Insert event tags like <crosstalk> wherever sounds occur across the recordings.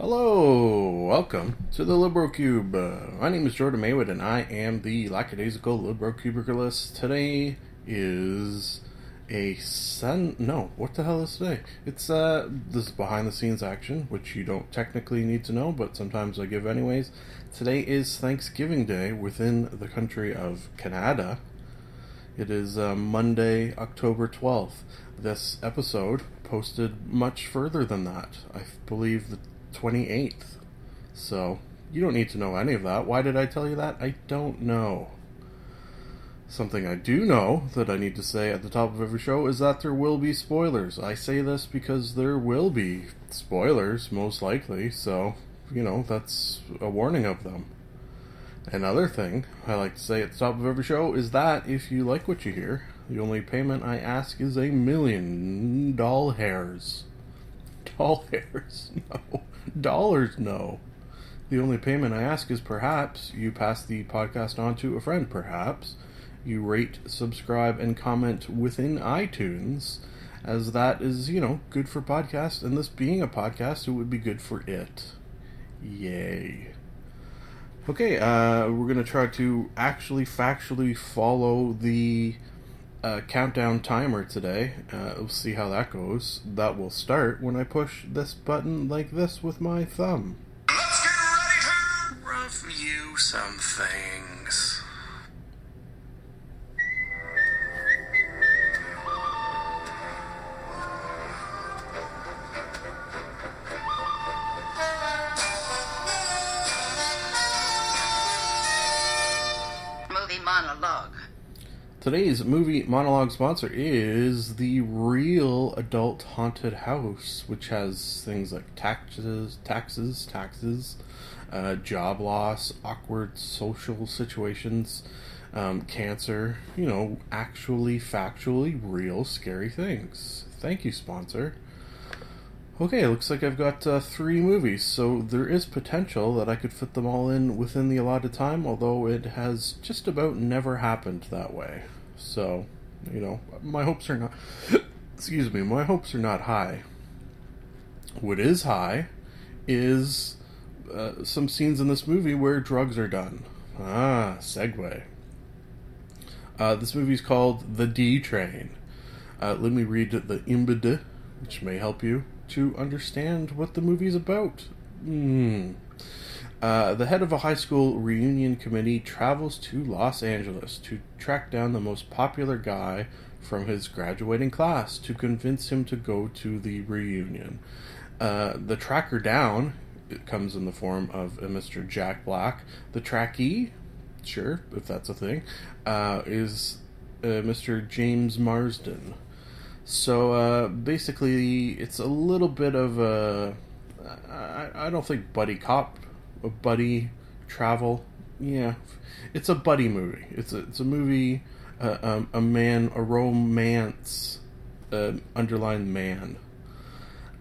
Hello, welcome to the Libro Cube. Uh, my name is Jordan Maywood, and I am the lackadaisical Libro Cubicalist. Today is a sun. No, what the hell is today? It's uh, this is behind the scenes action, which you don't technically need to know, but sometimes I give anyways. Today is Thanksgiving Day within the country of Canada. It is uh, Monday, October twelfth. This episode posted much further than that. I believe the 28th. So, you don't need to know any of that. Why did I tell you that? I don't know. Something I do know that I need to say at the top of every show is that there will be spoilers. I say this because there will be spoilers, most likely, so, you know, that's a warning of them. Another thing I like to say at the top of every show is that if you like what you hear, the only payment I ask is a million doll hairs. <laughs> Doll hairs? <laughs> No. Dollars? No. The only payment I ask is perhaps you pass the podcast on to a friend, perhaps you rate, subscribe, and comment within iTunes, as that is, you know, good for podcasts, and this being a podcast, it would be good for it. Yay. Okay, uh, we're going to try to actually factually follow the uh, countdown timer today. Uh, we'll see how that goes. That will start when I push this button like this with my thumb. Let's get ready to review some things. Movie monologue. Today's movie monologue sponsor is the Real Adult Haunted House, which has things like taxes, taxes, taxes, uh, job loss, awkward social situations, um, cancer. You know, actually, factually, real scary things. Thank you, sponsor. Okay, looks like I've got uh, three movies, so there is potential that I could fit them all in within the allotted time, although it has just about never happened that way. So, you know, my hopes are not. <coughs> excuse me, my hopes are not high. What is high is uh, some scenes in this movie where drugs are done. Ah, segue. Uh, this movie is called The D Train. Uh, let me read the IMBD, which may help you to understand what the movie's about. Hmm. Uh, the head of a high school reunion committee travels to Los Angeles to track down the most popular guy from his graduating class to convince him to go to the reunion. Uh, the tracker down comes in the form of a Mr. Jack Black. The trackee, sure, if that's a thing, uh, is uh, Mr. James Marsden. So uh, basically, it's a little bit of a. I, I don't think buddy cop, a buddy travel. Yeah, it's a buddy movie. It's a it's a movie, uh, um, a man, a romance, uh, underlined man.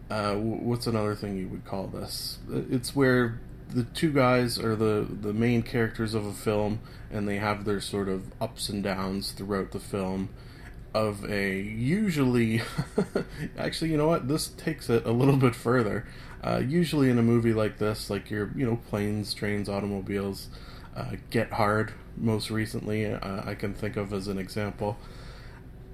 Uh, what's another thing you would call this? It's where the two guys are the the main characters of a film, and they have their sort of ups and downs throughout the film of a usually <laughs> actually you know what this takes it a little bit further uh, usually in a movie like this like your you know planes trains automobiles uh, get hard most recently uh, i can think of as an example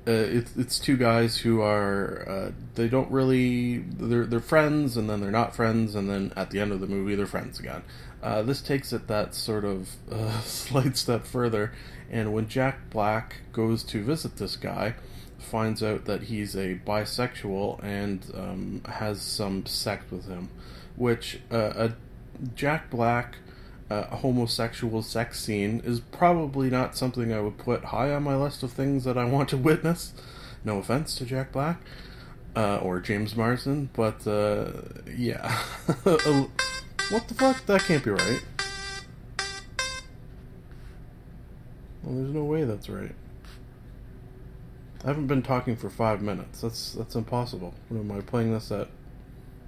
uh, it's it's two guys who are uh, they don't really they're they're friends and then they're not friends and then at the end of the movie they're friends again. Uh, this takes it that sort of <laughs> slight step further, and when Jack Black goes to visit this guy, finds out that he's a bisexual and um, has some sex with him, which uh, a Jack Black uh, homosexual sex scene is probably not something I would put high on my list of things that I want to witness. No offense to Jack Black. uh, or James Marsden, but uh, yeah. <laughs> what the fuck? That can't be right. Well, there's no way that's right. I haven't been talking for five minutes. That's that's impossible. What am I playing this at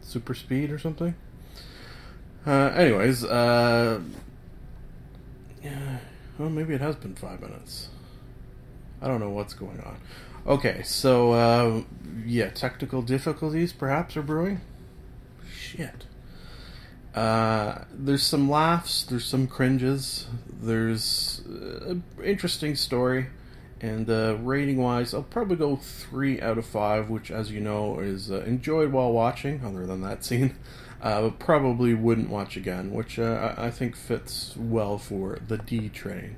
super speed or something? Uh, anyways, uh, yeah, well, maybe it has been five minutes. I don't know what's going on. Okay, so uh, yeah, technical difficulties perhaps are brewing. Shit. Uh, there's some laughs, there's some cringes, there's an interesting story, and uh, rating wise, I'll probably go three out of five, which, as you know, is uh, enjoyed while watching. Other than that scene, <laughs> uh, but probably wouldn't watch again, which uh, I think fits well for the D train.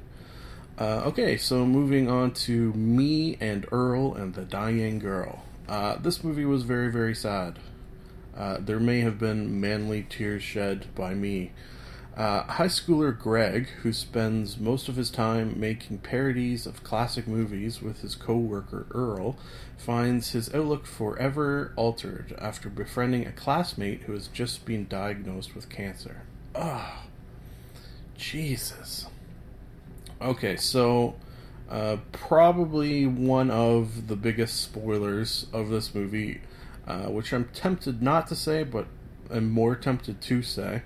Uh, okay, so moving on to Me and Earl and the Dying Girl. Uh, this movie was very, very sad. There may have been manly tears shed by me. Uh, high schooler Greg, who spends most of his time making parodies of classic movies with his co worker Earl, finds his outlook forever altered after befriending a classmate who has just been diagnosed with cancer. Oh, Jesus. Okay, so uh, probably one of the biggest spoilers of this movie, uh, which I'm tempted not to say, but I'm more tempted to say,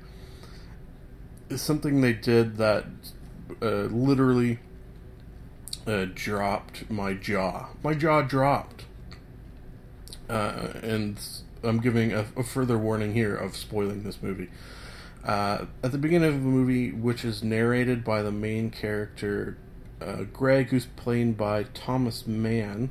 something they did that uh, literally uh, dropped my jaw. My jaw dropped. Uh, and I'm giving a, a further warning here of spoiling this movie. Uh, at the beginning of the movie, which is narrated by the main character, uh, Greg, who's played by Thomas Mann,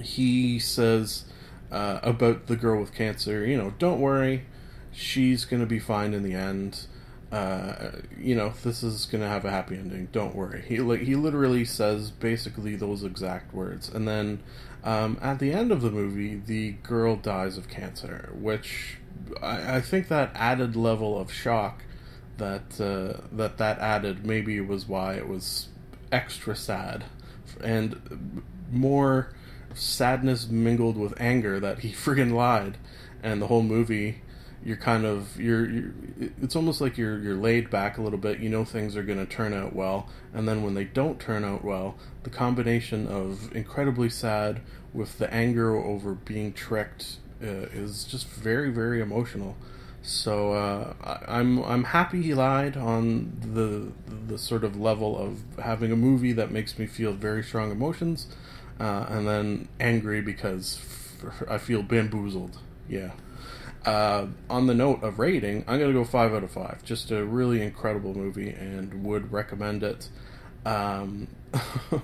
he says uh, about the girl with cancer, you know, don't worry, she's going to be fine in the end. Uh, you know, this is to have a happy ending. Don't worry. He like he literally says basically those exact words, and then um, at the end of the movie, the girl dies of cancer, which I, I think that added level of shock that uh, that that added maybe was why it was extra sad and more sadness mingled with anger that he <laughs> friggin' lied and the whole movie you're kind of you're, you're it's almost like you're you're laid back a little bit you know things are going to turn out well and then when they don't turn out well the combination of incredibly sad with the anger over being tricked uh, is just very very emotional. So uh, I, I'm I'm happy he lied on the the sort of level of having a movie that makes me feel very strong emotions, uh, and then angry because f- I feel bamboozled. Yeah. Uh, on the note of rating, I'm gonna go five out of five. Just a really incredible movie, and would recommend it um,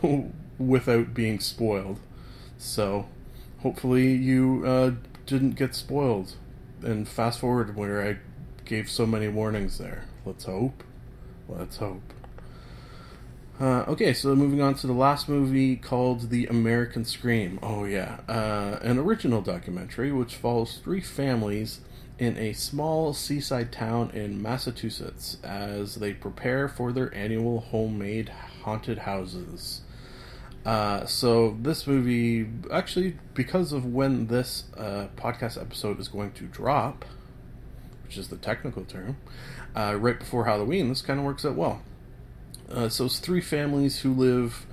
<laughs> without being spoiled. So, hopefully, you uh, didn't get spoiled. And fast forward where I gave so many warnings there. Let's hope. Let's hope. Uh, okay, so moving on to the last movie called The American Scream. Oh, yeah. Uh, an original documentary which follows three families in a small seaside town in Massachusetts as they prepare for their annual homemade haunted houses. Uh, so this movie, actually, because of when this uh, podcast episode is going to drop, which is the technical term, uh, right before Halloween, this kind of works out well. Uh, so it's three families who live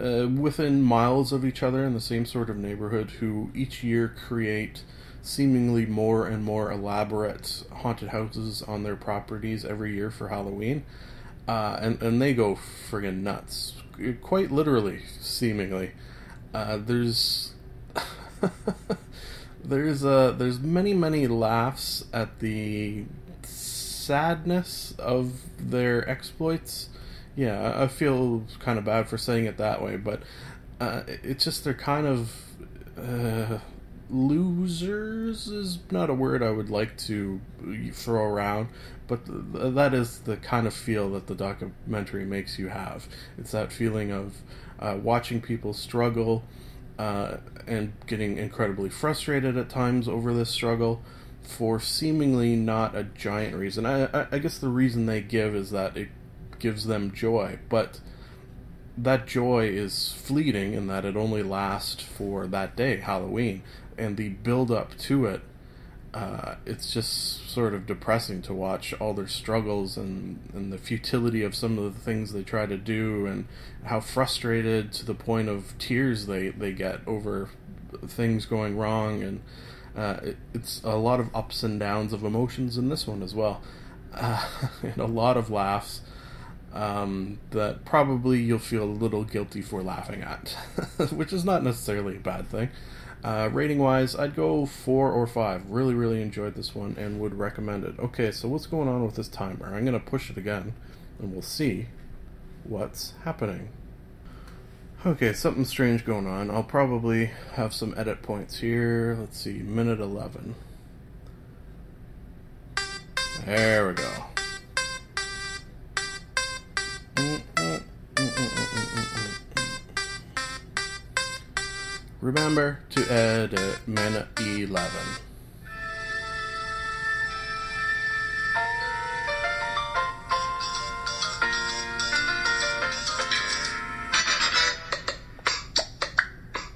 uh, within miles of each other in the same sort of neighborhood, who each year create seemingly more and more elaborate haunted houses on their properties every year for Halloween. Uh, and, and they go friggin' nuts quite literally, seemingly. Uh, there's <laughs> there's uh, there's many many laughs at the sadness of their exploits. Yeah, I feel kind of bad for saying it that way, but uh, it's just they're kind of uh, losers is not a word I would like to throw around, but th- that is the kind of feel that the documentary makes you have. It's that feeling of uh, watching people struggle uh, and getting incredibly frustrated at times over this struggle for seemingly not a giant reason. I, I, I guess the reason they give is that it gives them joy, but that joy is fleeting in that it only lasts for that day, Halloween. and the build up to it, uh, it's just sort of depressing to watch all their struggles and, and the futility of some of the things they try to do and how frustrated to the point of tears they, they get over things going wrong. And uh, it, it's a lot of ups and downs of emotions in this one as well. Uh, <laughs> and a lot of laughs um, that probably you'll feel a little guilty for laughing at <laughs> which is not necessarily a bad thing uh, rating wise, I'd go four or five. Really, really enjoyed this one and would recommend it. Okay, so what's going on with this timer? I'm going to push it again and we'll see what's happening. Okay, something strange going on. I'll probably have some edit points here. Let's see, minute 11. There we go. Remember to edit minute 11.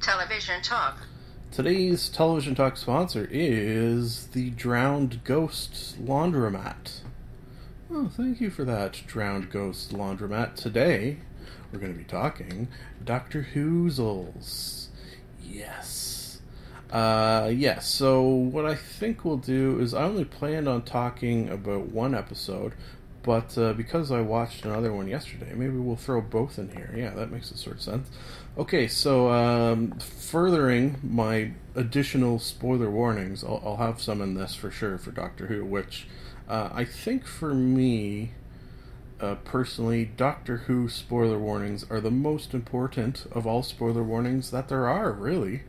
Television talk. Today's television talk sponsor is the Drowned Ghost Laundromat. Oh, thank you for that, Drowned Ghost Laundromat. Today, we're going to be talking Doctor Whoozles. Yes. Uh, yes, so what I think we'll do is I only planned on talking about one episode, but uh, because I watched another one yesterday, maybe we'll throw both in here. Yeah, that makes a sort of sense. Okay, so um, furthering my additional spoiler warnings, I'll, I'll, have some in this for sure for Doctor Who, which uh, I think for me, uh, personally, Doctor Who spoiler warnings are the most important of all spoiler warnings that there are, really,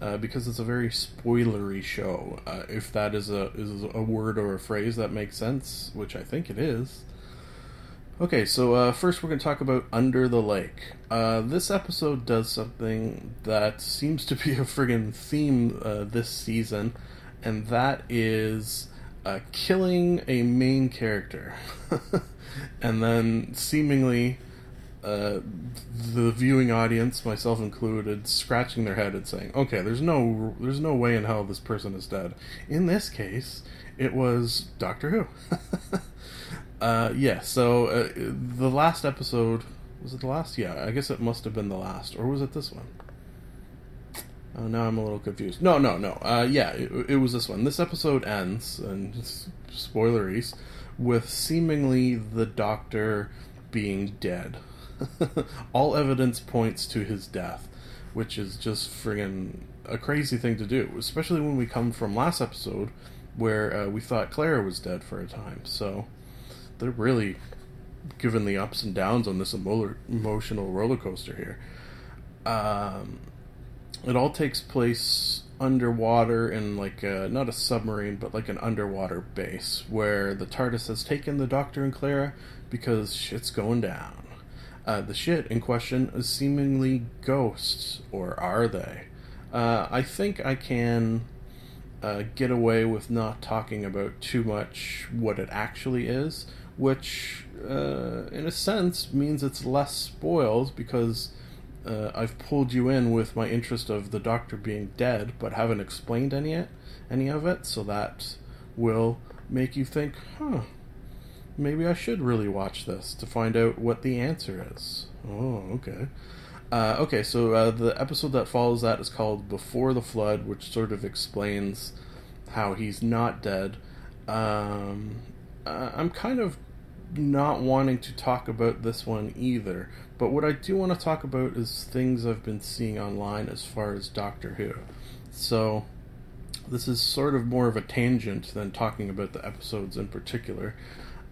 uh, because it's a very spoilery show. Uh, if that is a is a word or a phrase that makes sense, which I think it is. Okay, so uh, first we're going to talk about Under the Lake. Uh, this episode does something that seems to be a friggin' theme uh, this season, and that is killing a main character. <laughs> and then seemingly uh, the viewing audience, myself included, scratching their head and saying, "Okay, there's no, there's no way in hell this person is dead." In this case, it was Doctor Who. <laughs> uh, yeah. So uh, the last episode was it the last? Yeah, I guess it must have been the last, or was it this one? Oh, now I'm a little confused. No, no, no. Uh, yeah, it, it was this one. This episode ends, and spoileries with seemingly the doctor being dead. <laughs> All evidence points to his death, which is just friggin' a crazy thing to do, especially when we come from last episode where uh, we thought Clara was dead for a time. So they're really given the ups and downs on this emo- emotional roller coaster here. Um, it all takes place underwater in like a, not a submarine but like an underwater base where the TARDIS has taken the Doctor and Clara because shit's going down. Uh, the shit in question is seemingly ghosts, or are they? Uh, I think I can uh, get away with not talking about too much what it actually is, which, uh, in a sense, means it's less spoiled because uh, I've pulled you in with my interest of the Doctor being dead, but haven't explained any it, any of it, so that will make you think, huh, maybe I should really watch this to find out what the answer is. Oh, okay. Uh, okay, so uh, the episode that follows that is called Before the Flood, which sort of explains how he's not dead. Um, uh, I'm kind of not wanting to talk about this one either, but what I do want to talk about is things I've been seeing online as far as Doctor Who. So, this is sort of more of a tangent than talking about the episodes in particular.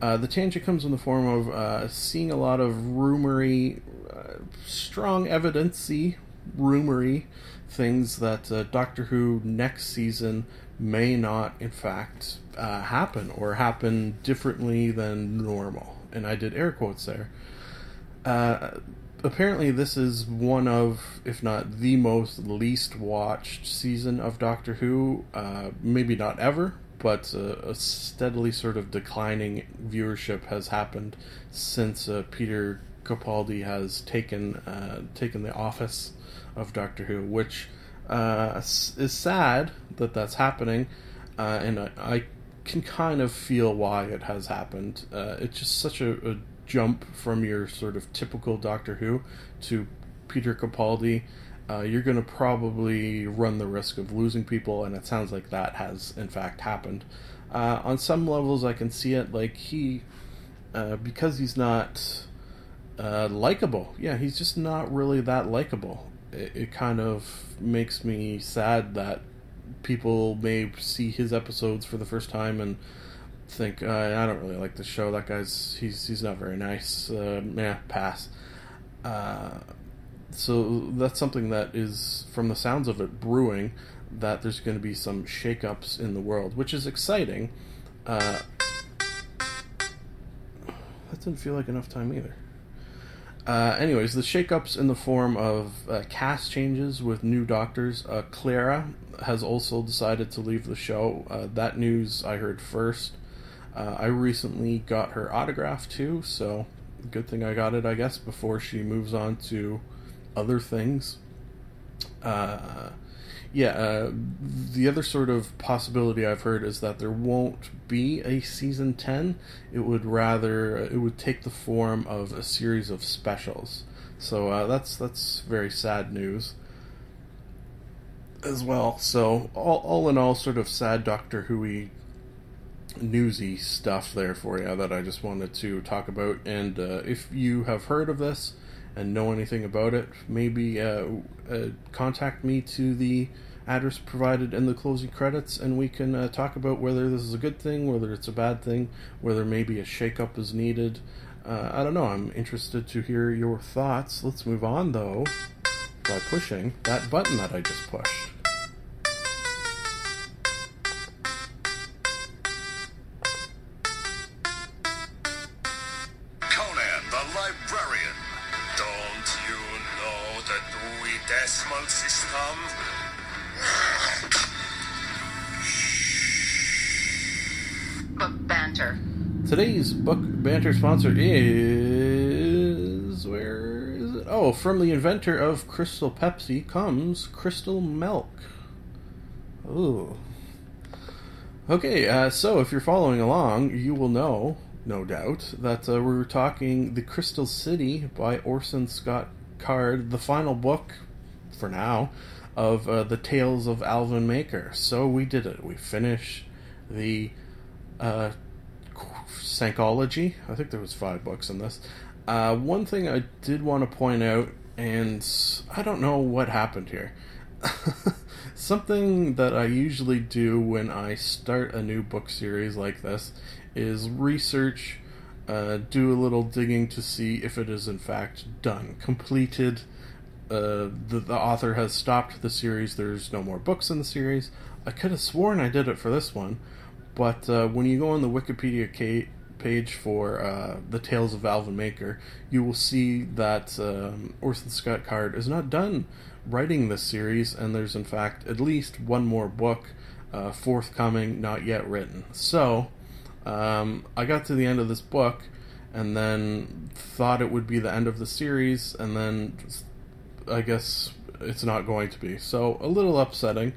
Uh, the tangent comes in the form of uh, seeing a lot of rumory, uh, strong evidency, rumory things that uh, Doctor Who next season may not, in fact, uh, happen or happen differently than normal. And I did air quotes there. Uh, apparently, this is one of, if not the most least watched season of Doctor Who. Uh, maybe not ever, but a steadily sort of declining viewership has happened since uh, Peter Capaldi has taken uh, taken the office of Doctor Who, which uh, is sad that that's happening, uh, and I, I can kind of feel why it has happened. Uh, it's just such a, a jump from your sort of typical Doctor Who to Peter Capaldi. Uh, you're going to probably run the risk of losing people, and it sounds like that has in fact happened. Uh, on some levels, I can see it. Like he, uh, because he's not uh, likable. Yeah, he's just not really that likable. It, it kind of makes me sad that people may see his episodes for the first time and think, uh, I don't really like this show. That guy's he's he's not very nice. Uh, yeah, pass. Uh, so that's something that is, from the sounds of it, brewing. That there's going to be some shakeups in the world, which is exciting. Uh, that didn't feel like enough time either. Uh, anyways, the shakeups in the form of uh, cast changes with new doctors. Uh, Clara has also decided to leave the show. Uh, that news I heard first. Uh, I recently got her autograph too, so good thing I got it, I guess, before she moves on to other things. Uh, yeah, uh, the other sort of possibility I've heard is that there won't be a season 10. It would rather it would take the form of a series of specials. So uh, that's that's very sad news as well. So all, all in all, sort of sad Doctor Who newsy stuff there for you that I just wanted to talk about. And uh, if you have heard of this and know anything about it, maybe uh, uh, contact me to the address provided in the closing credits, and we can uh, talk about whether this is a good thing, whether it's a bad thing, whether maybe a shakeup is needed. Uh, I don't know. I'm interested to hear your thoughts. Let's move on, though, by pushing that button that I just pushed. Book banter sponsor is where is it? Oh, from the inventor of Crystal Pepsi comes Crystal Milk. Ooh. Okay, uh, so if you're following along, you will know, no doubt, that uh, we're talking The Crystal City by Orson Scott Card, the final book, for now, of uh, the Tales of Alvin Maker. So we did it. We finished the uh, Sankology. I think there was five books in this. Uh, one thing I did want to point out, and I don't know what happened here. <laughs> Something that I usually do when I start a new book series like this is research, uh, do a little digging to see if it is in fact done, completed. Uh, the, the author has stopped the series. There's no more books in the series. I could have sworn I did it for this one, but uh, when you go on the Wikipedia ca- page for uh, the Tales of Alvin Maker, you will see that um, Orson Scott Card is not done writing this series, and there's in fact at least one more book uh, forthcoming, not yet written. So um, I got to the end of this book, and then thought it would be the end of the series, and then I guess it's not going to be. So a little upsetting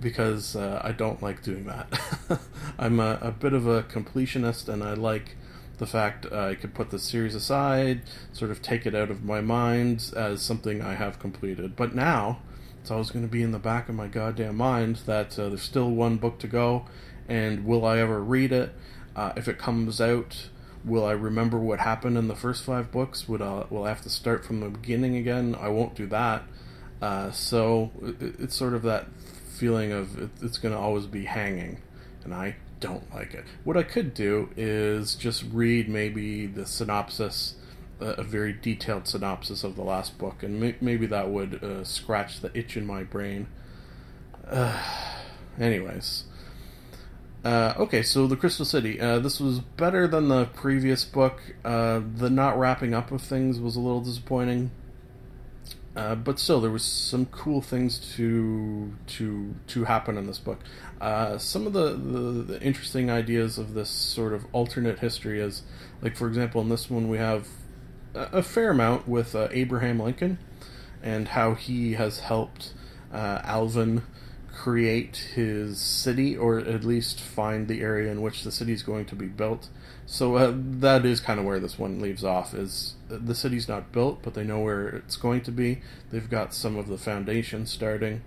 because uh, I don't like doing that. <laughs> I'm a, a, bit of a completionist, and I like the fact I could put the series aside, sort of take it out of my mind as something I have completed. But now it's always going to be in the back of my goddamn mind that uh, there's still one book to go, and will I ever read it? Uh, if it comes out, will I remember what happened in the first five books? Would I, will I have to start from the beginning again? I won't do that. Uh, so it, it's sort of that feeling of it's going to always be hanging, and I don't like it. What I could do is just read maybe the synopsis, uh, a very detailed synopsis of the last book, and maybe that would uh, scratch the itch in my brain. <sighs> anyways. Uh, okay, so the Crystal City. Uh, this was better than the previous book. Uh, the not wrapping up of things was a little disappointing. Uh, but still, there was some cool things to to to happen in this book. Uh, some of the, the, the interesting ideas of this sort of alternate history is, like for example, in this one we have a, a fair amount with uh, Abraham Lincoln and how he has helped uh, Alvin create his city, or at least find the area in which the city is going to be built. So uh, that is kind of where this one leaves off. Is the city's not built, but they know where it's going to be. They've got some of the foundations starting,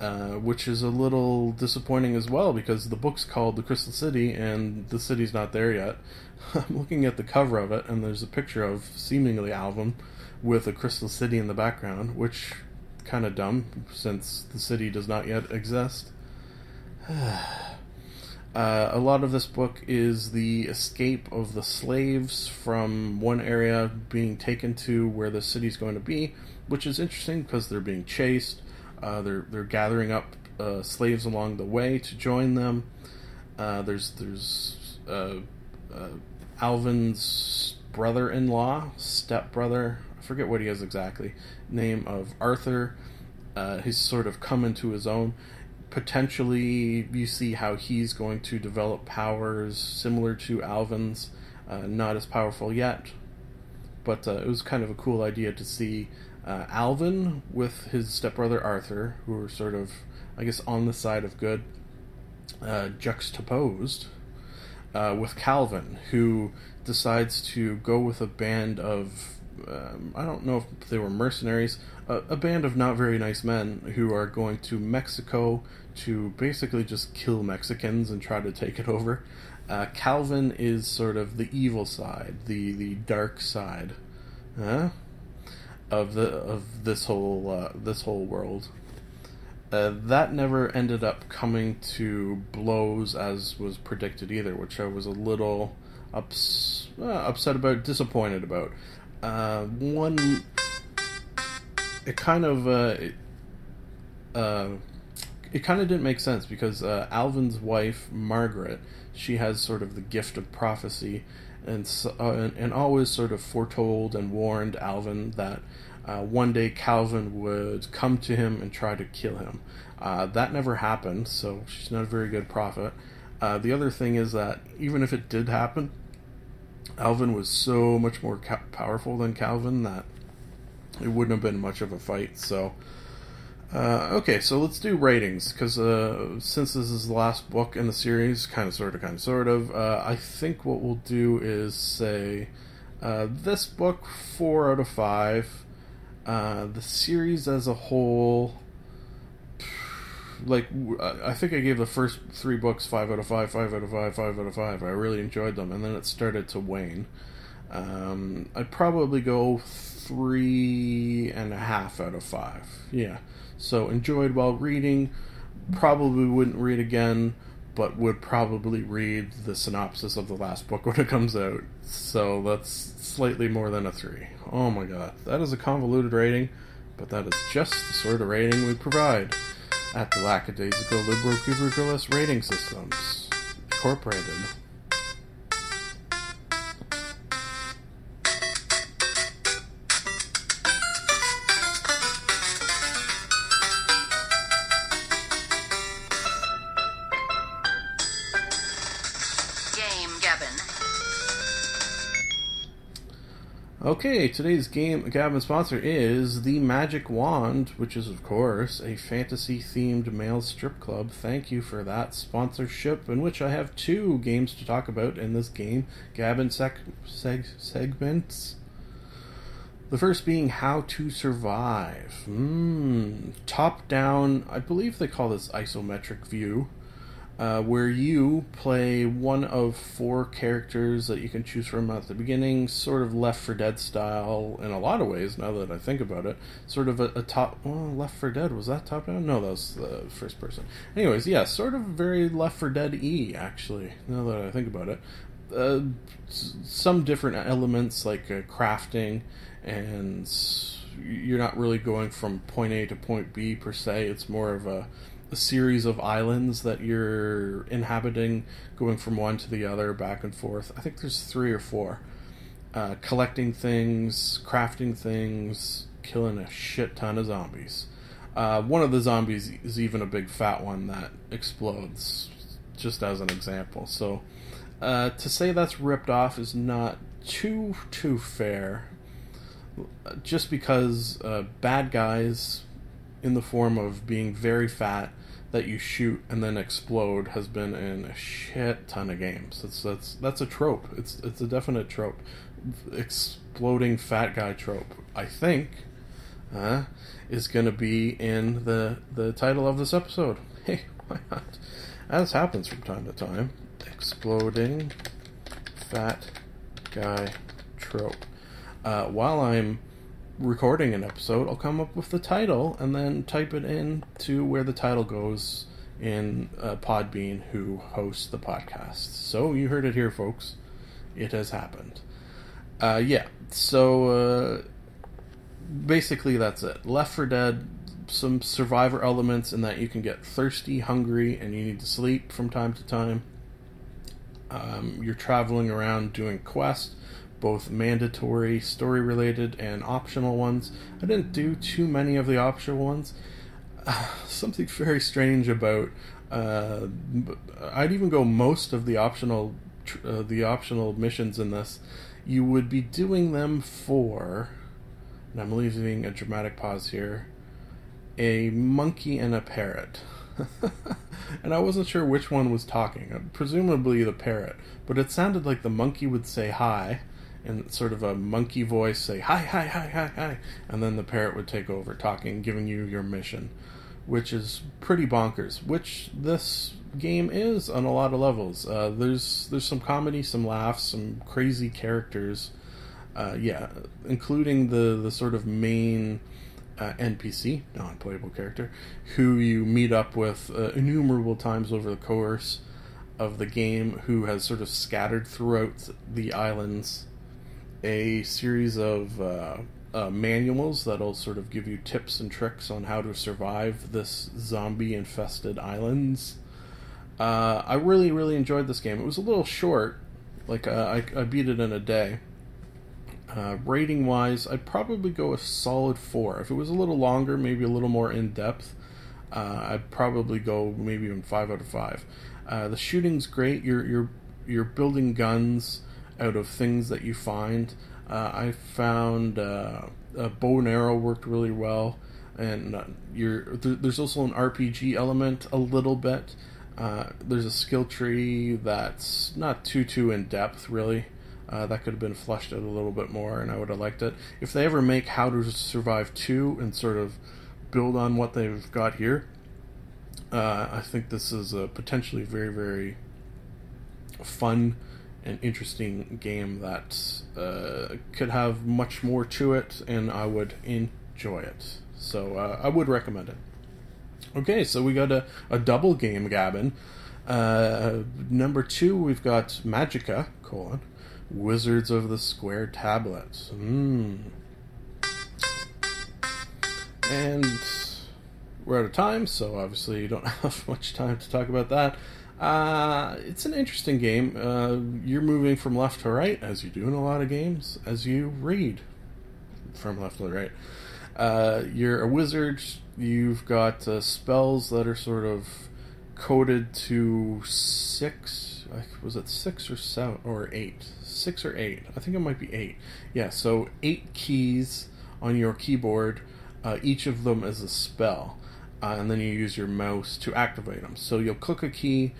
uh, which is a little disappointing as well because the book's called The Crystal City and the city's not there yet. <laughs> I'm looking at the cover of it, and there's a picture of seemingly Alvin with a Crystal City in the background, which kind of dumb since the city does not yet exist. <sighs> <sighs> Uh, a lot of this book is the escape of the slaves from one area being taken to where the city's going to be, which is interesting because they're being chased. Uh, they're they're gathering up uh, slaves along the way to join them. Uh, there's there's uh, uh, Alvin's brother-in-law, stepbrother. I forget what he is exactly. Name of Arthur. he's sort of come into his own potentially you see how he's going to develop powers similar to Alvin's, uh, not as powerful yet, but uh, it was kind of a cool idea to see uh, Alvin with his stepbrother Arthur, who are sort of, I guess, on the side of good, uh, juxtaposed uh, with Calvin, who decides to go with a band of um, I don't know if they were mercenaries, a, a, band of not very nice men who are going to Mexico to basically just kill Mexicans and try to take it over. Uh, Calvin is sort of the evil side, the the dark side, huh? of the of this whole uh, this whole world. Uh, that never ended up coming to blows as was predicted either, which I was a little ups, uh, upset about, disappointed about. Uh, one, it kind of uh, it, uh, it kind of didn't make sense because uh, Alvin's wife Margaret, she has sort of the gift of prophecy, and uh, and, and, always sort of foretold and warned Alvin that uh, one day Calvin would come to him and try to kill him. Uh, that never happened, so she's not a very good prophet. The other thing is that even if it did happen, Alvin was so much more ca- powerful than Calvin that it wouldn't have been much of a fight. So uh, okay, so let's do ratings because uh, since this is the last book in the series, kind of, sort of, kind of, sort of, uh, I think what we'll do is say uh, this book four out of five. Uh, the series as a whole, like I think I gave the first three books five out of five, five out of five, five out of five. I really enjoyed them, and then it started to wane. Um, I'd probably go three and a half out of five. Yeah. So enjoyed while reading. Probably wouldn't read again, but would probably read the synopsis of the last book <laughs> when it comes out. So that's slightly more than a three. Oh my god, that is a convoluted rating, but that is just the sort of rating we provide at the Lackadaisical Liberal Cubiculus Rating Systems Incorporated. Okay, today's game Gabbin' sponsor is the Magic Wand, which is of course a fantasy themed male strip club. Thank you for that sponsorship, in which I have two games to talk about in this game Gabbin' sec- seg- segments. The first being How to Survive. Mm, top down, I believe they call this isometric view uh, where you play one of four characters that you can choose from at the beginning, sort of Left 4 Dead style in a lot of ways. Now that I think about it, sort of a, a top. Well, Left 4 Dead was that top down? No, that was the first person. Anyways, yeah, sort of very Left 4 Dead e actually. Now that I think about it, uh, some different elements like uh, crafting and you're not really going from point A to point B per se. It's more of a a series of islands that you're inhabiting, going from one to the other, back and forth. I think there's three or four. Uh, collecting things, crafting things, killing a shit ton of zombies. Uh, one of the zombies is even a big fat one that explodes, just as an example. So, uh, to say that's ripped off is not too too fair. Just because uh, bad guys in the form of being very fat that you shoot and then explode has been in a shit ton of games. That's that's that's a trope. It's it's a definite trope. Exploding fat guy trope. I think uh, is going to be in the the title of this episode. <laughs> Hey, why not? As happens from time to time. Exploding fat guy trope. Uh, while I'm recording an episode, I'll come up with the title and then type it in to where the title goes in uh, Podbean, who hosts the podcast. So you heard it here, folks. It has happened. Uh, yeah, so uh, basically that's it. Left 4 Dead, some survivor elements in that you can get thirsty, hungry, and you need to sleep from time to time. Um, you're traveling around doing quests both mandatory story related and optional ones. I didn't do too many of the optional ones. Uh, <sighs> something very strange about uh, I'd even go most of the optional uh, the optional missions in this. You would be doing them for, and I'm leaving a dramatic pause here, a monkey and a parrot. <laughs> and I wasn't sure which one was talking. Presumably the parrot, but it sounded like the monkey would say hi, in sort of a monkey voice say hi hi hi hi hi and then the parrot would take over talking giving you your mission which is pretty bonkers which this game is on a lot of levels. Uh, there's there's some comedy some laughs some crazy characters uh, yeah including the the sort of main uh, NPC, non-playable character, who you meet up with uh, innumerable times over the course of the game, who has sort of scattered throughout the islands a series of uh, uh, manuals that'll sort of give you tips and tricks on how to survive this zombie infested islands. Uh, I really, really enjoyed this game. It was a little short, like uh, I, I, beat it in a day. Uh, rating wise, I'd probably go a solid four. If it was a little longer, maybe a little more in depth, uh, I'd probably go maybe even five out of five. the shooting's great. You're you're you're building guns out of things that you find. Uh, I found uh, a bow and arrow worked really well, and uh, th- there's also an RPG element a little bit. Uh, there's a skill tree that's not too too in depth really. Uh, that could have been flushed out a little bit more, and I would have liked it. If they ever make How to Survive 2 and sort of build on what they've got here, uh, I think this is a potentially very, very fun an interesting game that uh, could have much more to it, and I would enjoy it. So uh, I would recommend it. Okay, so we got a, a double game, Gabbin'. Uh, number two, we've got Magicka, colon, Wizards of the Square Tablet. Mm. And we're out of time, so obviously you don't <laughs> have much time to talk about that. Uh, it's an interesting game. Uh, you're moving from left to right, as you do in a lot of games, as you read from left to right. Uh, you're a wizard. You've got uh, spells that are sort of coded to six. Was it six or seven or eight? Six or eight? I think it might be eight. Yeah. So eight keys on your keyboard. Uh, each of them is a spell. Uh, and then you use your mouse to activate them. So you'll click a key,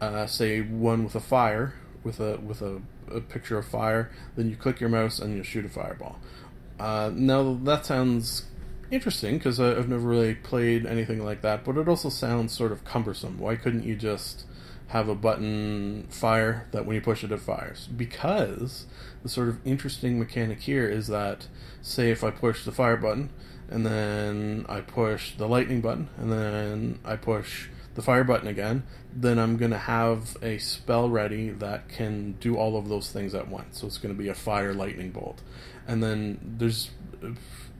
uh, say one with a fire, with a with a, a, picture of fire. Then you click your mouse and you'll shoot a fireball. Uh, now that sounds interesting because I've never really played anything like that, but it also sounds sort of cumbersome. Why couldn't you just have a button fire that when you push it, it fires? Because the sort of interesting mechanic here is that, say, if I push the fire button and then I push the lightning button, and then I push the fire button again, then I'm going to have a spell ready that can do all of those things at once. So it's going to be a fire lightning bolt. And then there's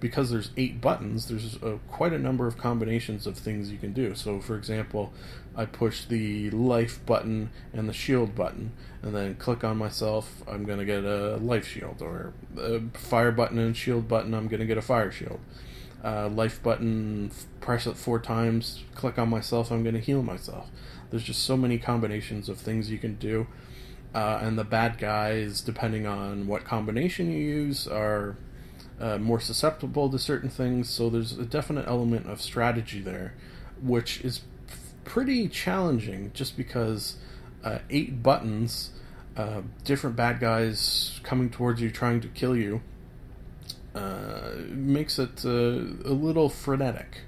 because there's eight buttons, there's a, quite a number of combinations of things you can do. So, for example, I push the life button and the shield button, and then click on myself. I'm going to get a life shield, or a fire button and shield button. I'm going to get a fire shield uh, life button, press it four times, click on myself, I'm going to heal myself. There's just so many combinations of things you can do. Uh, and the bad guys, depending on what combination you use, are uh, more susceptible to certain things. So there's a definite element of strategy there, which is pretty challenging just because uh, eight buttons, uh, different bad guys coming towards you trying to kill you, uh, makes it uh, a little frenetic.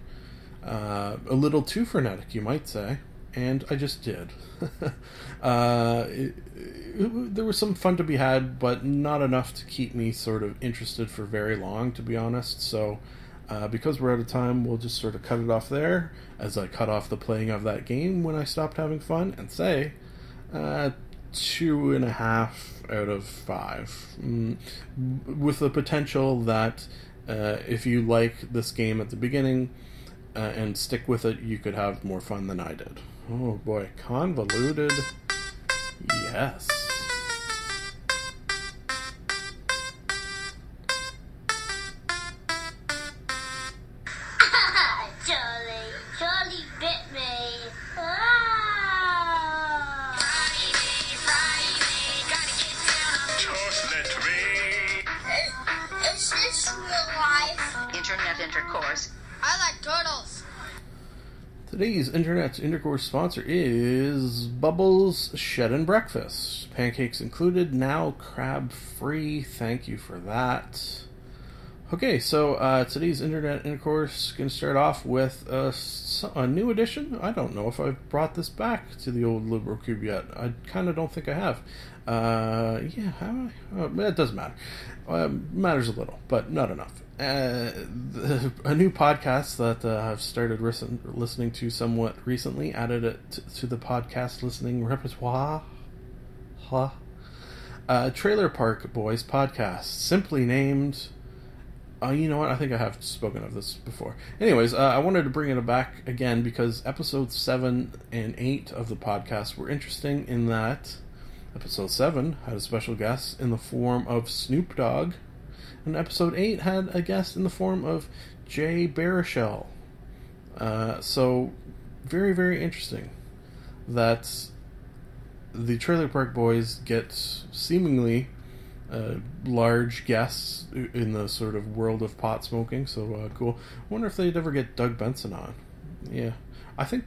Uh, a little too frenetic, you might say. And I just did. <laughs> uh, it, it, there was some fun to be had, but not enough to keep me sort of interested for very long, to be honest. So, uh, because we're out of time, we'll just sort of cut it off there as I cut off the playing of that game when I stopped having fun and say two and a half out of five. Mm, with the potential that uh, if you like this game at the beginning uh, and stick with it, you could have more fun than I did. Oh boy, convoluted. Yes. Today's internet intercourse sponsor is Bubbles Shed and Breakfast. Pancakes included, now crab free. Thank you for that. Okay, so uh, today's internet intercourse going to start off with a, s- a new edition. I don't know if I've brought this back to the old Liberal Cube yet. I kind of don't think I have. Uh, yeah, have? Uh, it doesn't matter. Uh, matters a little, but not enough. Uh, the, a new podcast that uh, I've started listen, listening to somewhat recently, added it to, to the podcast listening repertoire. Huh? Uh, Trailer Park Boys podcast, simply named uh, you know what? I think I have spoken of this before. Anyways, uh, I wanted to bring it back again because episodes 7 and 8 of the podcast were interesting in that episode 7 had a special guest in the form of Snoop Dogg, and episode 8 had a guest in the form of Jay Baruchel. Uh, so, very, very interesting that the Trailer Park Boys get seemingly uh, large guests in the sort of world of pot smoking. So uh, cool. I wonder if they'd ever get Doug Benson on. Yeah, I think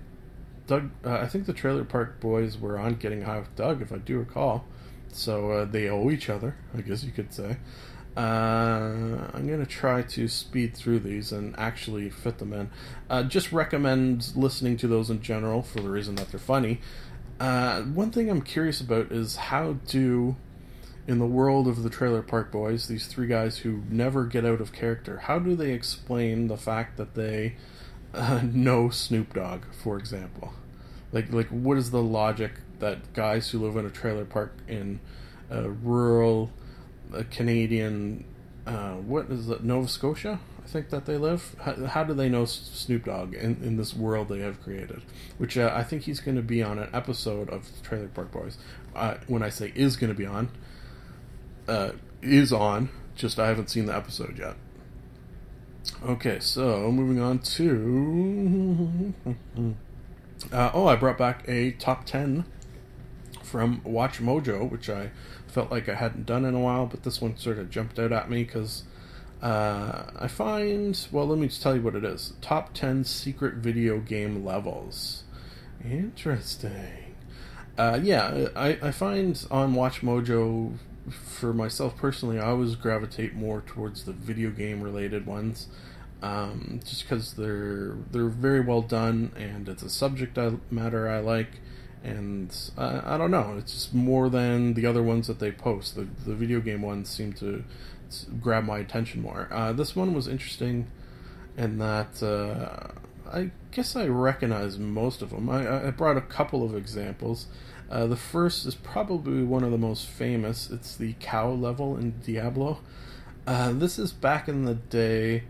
Doug. Uh, I think the Trailer Park Boys were on Getting High with Doug, if I do recall. So uh, they owe each other, I guess you could say. Uh, I'm gonna try to speed through these and actually fit them in. Uh, just recommend listening to those in general for the reason that they're funny. Uh, one thing I'm curious about is how do in the world of the Trailer Park Boys, these three guys who never get out of character, how do they explain the fact that they uh, <laughs> know Snoop Dogg, for example? Like, like what is the logic that guys who live in a trailer park in rural Canadian, uh, what is it, Nova Scotia? I think that they live. How, how do they know Snoop Dogg in, in this world they have created? Which uh, I think he's going to be on an episode of Trailer Park Boys. Uh, when I say is going to be on, uh, is on. Just I haven't seen the episode yet. Okay, so moving on to. Uh, oh, I brought back a top 10 from Watch Mojo, which I felt like I hadn't done in a while, but this one sort of jumped out at me because uh, I find. Well, let me just tell you what it is top 10 secret video game levels. Interesting. Uh, yeah, I, I find on Watch Mojo, for myself personally, I always gravitate more towards the video game related ones, um, just because they're they're very well done and it's a subject I, matter I like, and I, I don't know, it's just more than the other ones that they post. The the video game ones seem to grab my attention more. Uh, this one was interesting, in that. Uh, I guess I recognize most of them. I, I brought a couple of examples. Uh, the first is probably one of the most famous. It's the cow level in Diablo. Uh, this is back in the day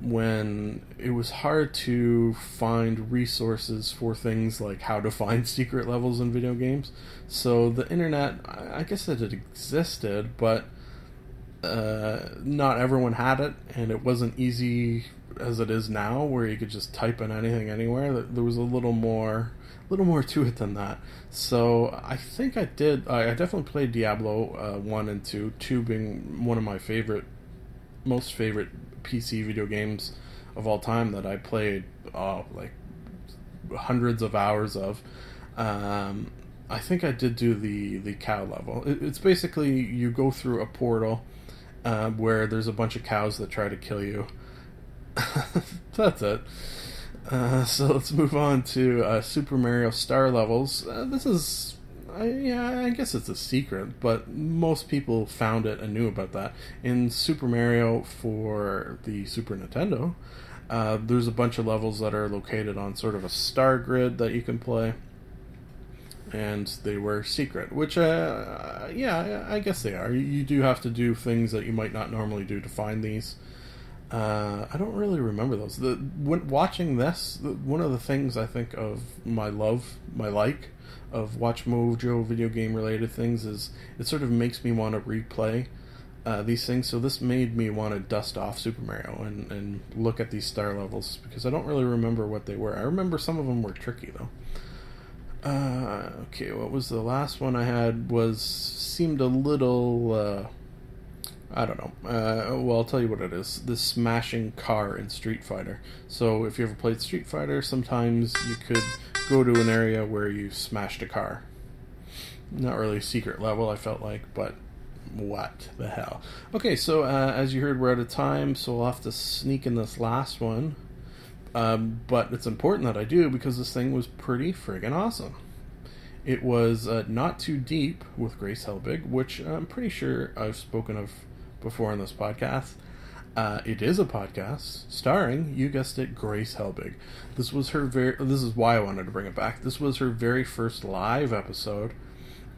when it was hard to find resources for things like how to find <laughs> secret levels in video games. So the internet, I guess that it existed, but uh, not everyone had it, and it wasn't easy as it is now, where you could just type in anything anywhere. There was a little more, little more to it than that. So I think I did. I I definitely played Diablo uh, one and two. Two being one of my favorite most favorite PC video games of all time that I played, oh, like hundreds of hours of. Um, I think I did do the the cow level. It, it's basically you go through a portal uh, where there's a bunch of cows that try to kill you. <laughs> That's it. Uh, so let's move on to uh, Super Mario Star levels. Uh, this is, I, yeah, I guess it's a secret, but most people found it and knew about that. In Super Mario for the Super Nintendo, uh, there's a bunch of levels that are located on sort of a star grid that you can play. And they were secret, which, uh, yeah, I guess they are. You do have to do things that you might not normally do to find these. Uh, I don't really remember those. The when watching this, the, one of the things I think of my love, my like of Watch Mojo video game related things is it sort of makes me want to replay uh, these things. So this made me want to dust off Super Mario and, and look at these star levels because I don't really remember what they were. I remember some of them were tricky though. Uh, okay, what was the last one I had? Was seemed a little. I don't know. Uh, well, I'll tell you what it is. This smashing car in Street Fighter. So, if you ever played Street Fighter, sometimes you could go to an area where you smashed a car. Not really a secret level, I felt like, but what the hell? Okay, so uh, as you heard, we're out of time, so we'll have to sneak in this last one. Um, but it's important that I do because this thing was pretty friggin' awesome. It was uh, Not Too Deep with Grace Helbig, which I'm pretty sure I've spoken of before in this podcast. Uh, it is a podcast starring, you guessed it, Grace Helbig. This was her very. This is why I wanted to bring it back. This was her very first live episode.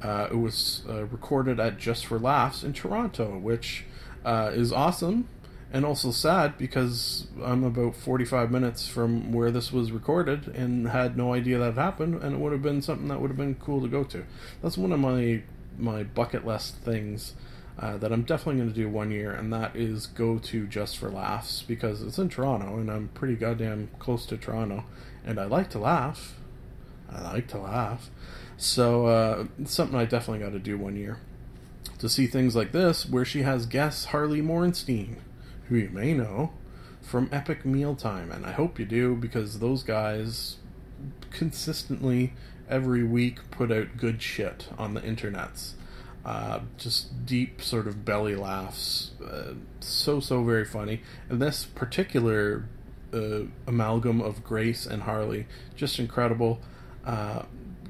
Uh, it was uh, recorded at Just for Laughs in Toronto, which uh, is awesome and also sad because I'm about 45 minutes from where this was recorded and had no idea that happened, and it would have been something that would have been cool to go to. That's one of my my bucket list things uh, that I'm definitely going to do one year, and that is go to Just for Laughs because it's in Toronto, and I'm pretty goddamn close to Toronto, and I like to laugh. I like to laugh. So uh, something I definitely got to do one year. To see things like this, where she has guests Harley Morenstein, who you may know from Epic Mealtime, and I hope you do because those guys consistently every week put out good shit on the internets. Uh, just deep sort of belly laughs. Uh, so, so very funny. And this particular uh, amalgam of Grace and Harley, just incredible. Uh,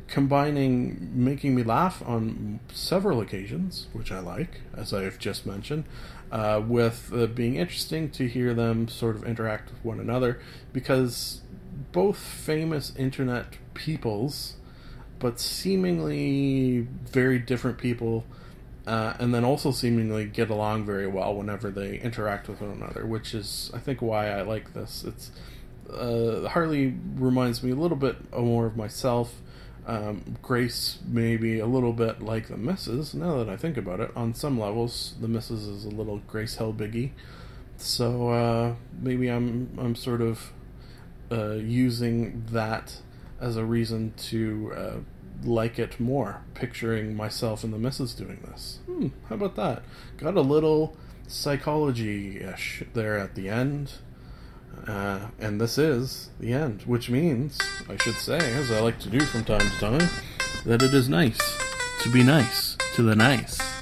combining making me laugh on several occasions, which I like, as I've just mentioned, uh, with uh, being interesting to hear them sort of interact with one another, because both famous internet peoples but seemingly very different people, uh, and then also seemingly get along very well whenever they interact with one another, which is, I think, why I like this. It's uh, Harley reminds me a little bit more of myself. Um, Grace maybe a little bit like the Misses. Now that I think about it, on some levels, the Misses is a little Grace Helbiggy. So uh, maybe I'm I'm sort of uh, using that as a reason to uh, like it more, picturing myself and the missus doing this. Hmm, how about that? Got a little psychology ish there at the end. Uh, and this is the end, which means, I should say, as I like to do from time to time, that it is nice to be nice to the nice.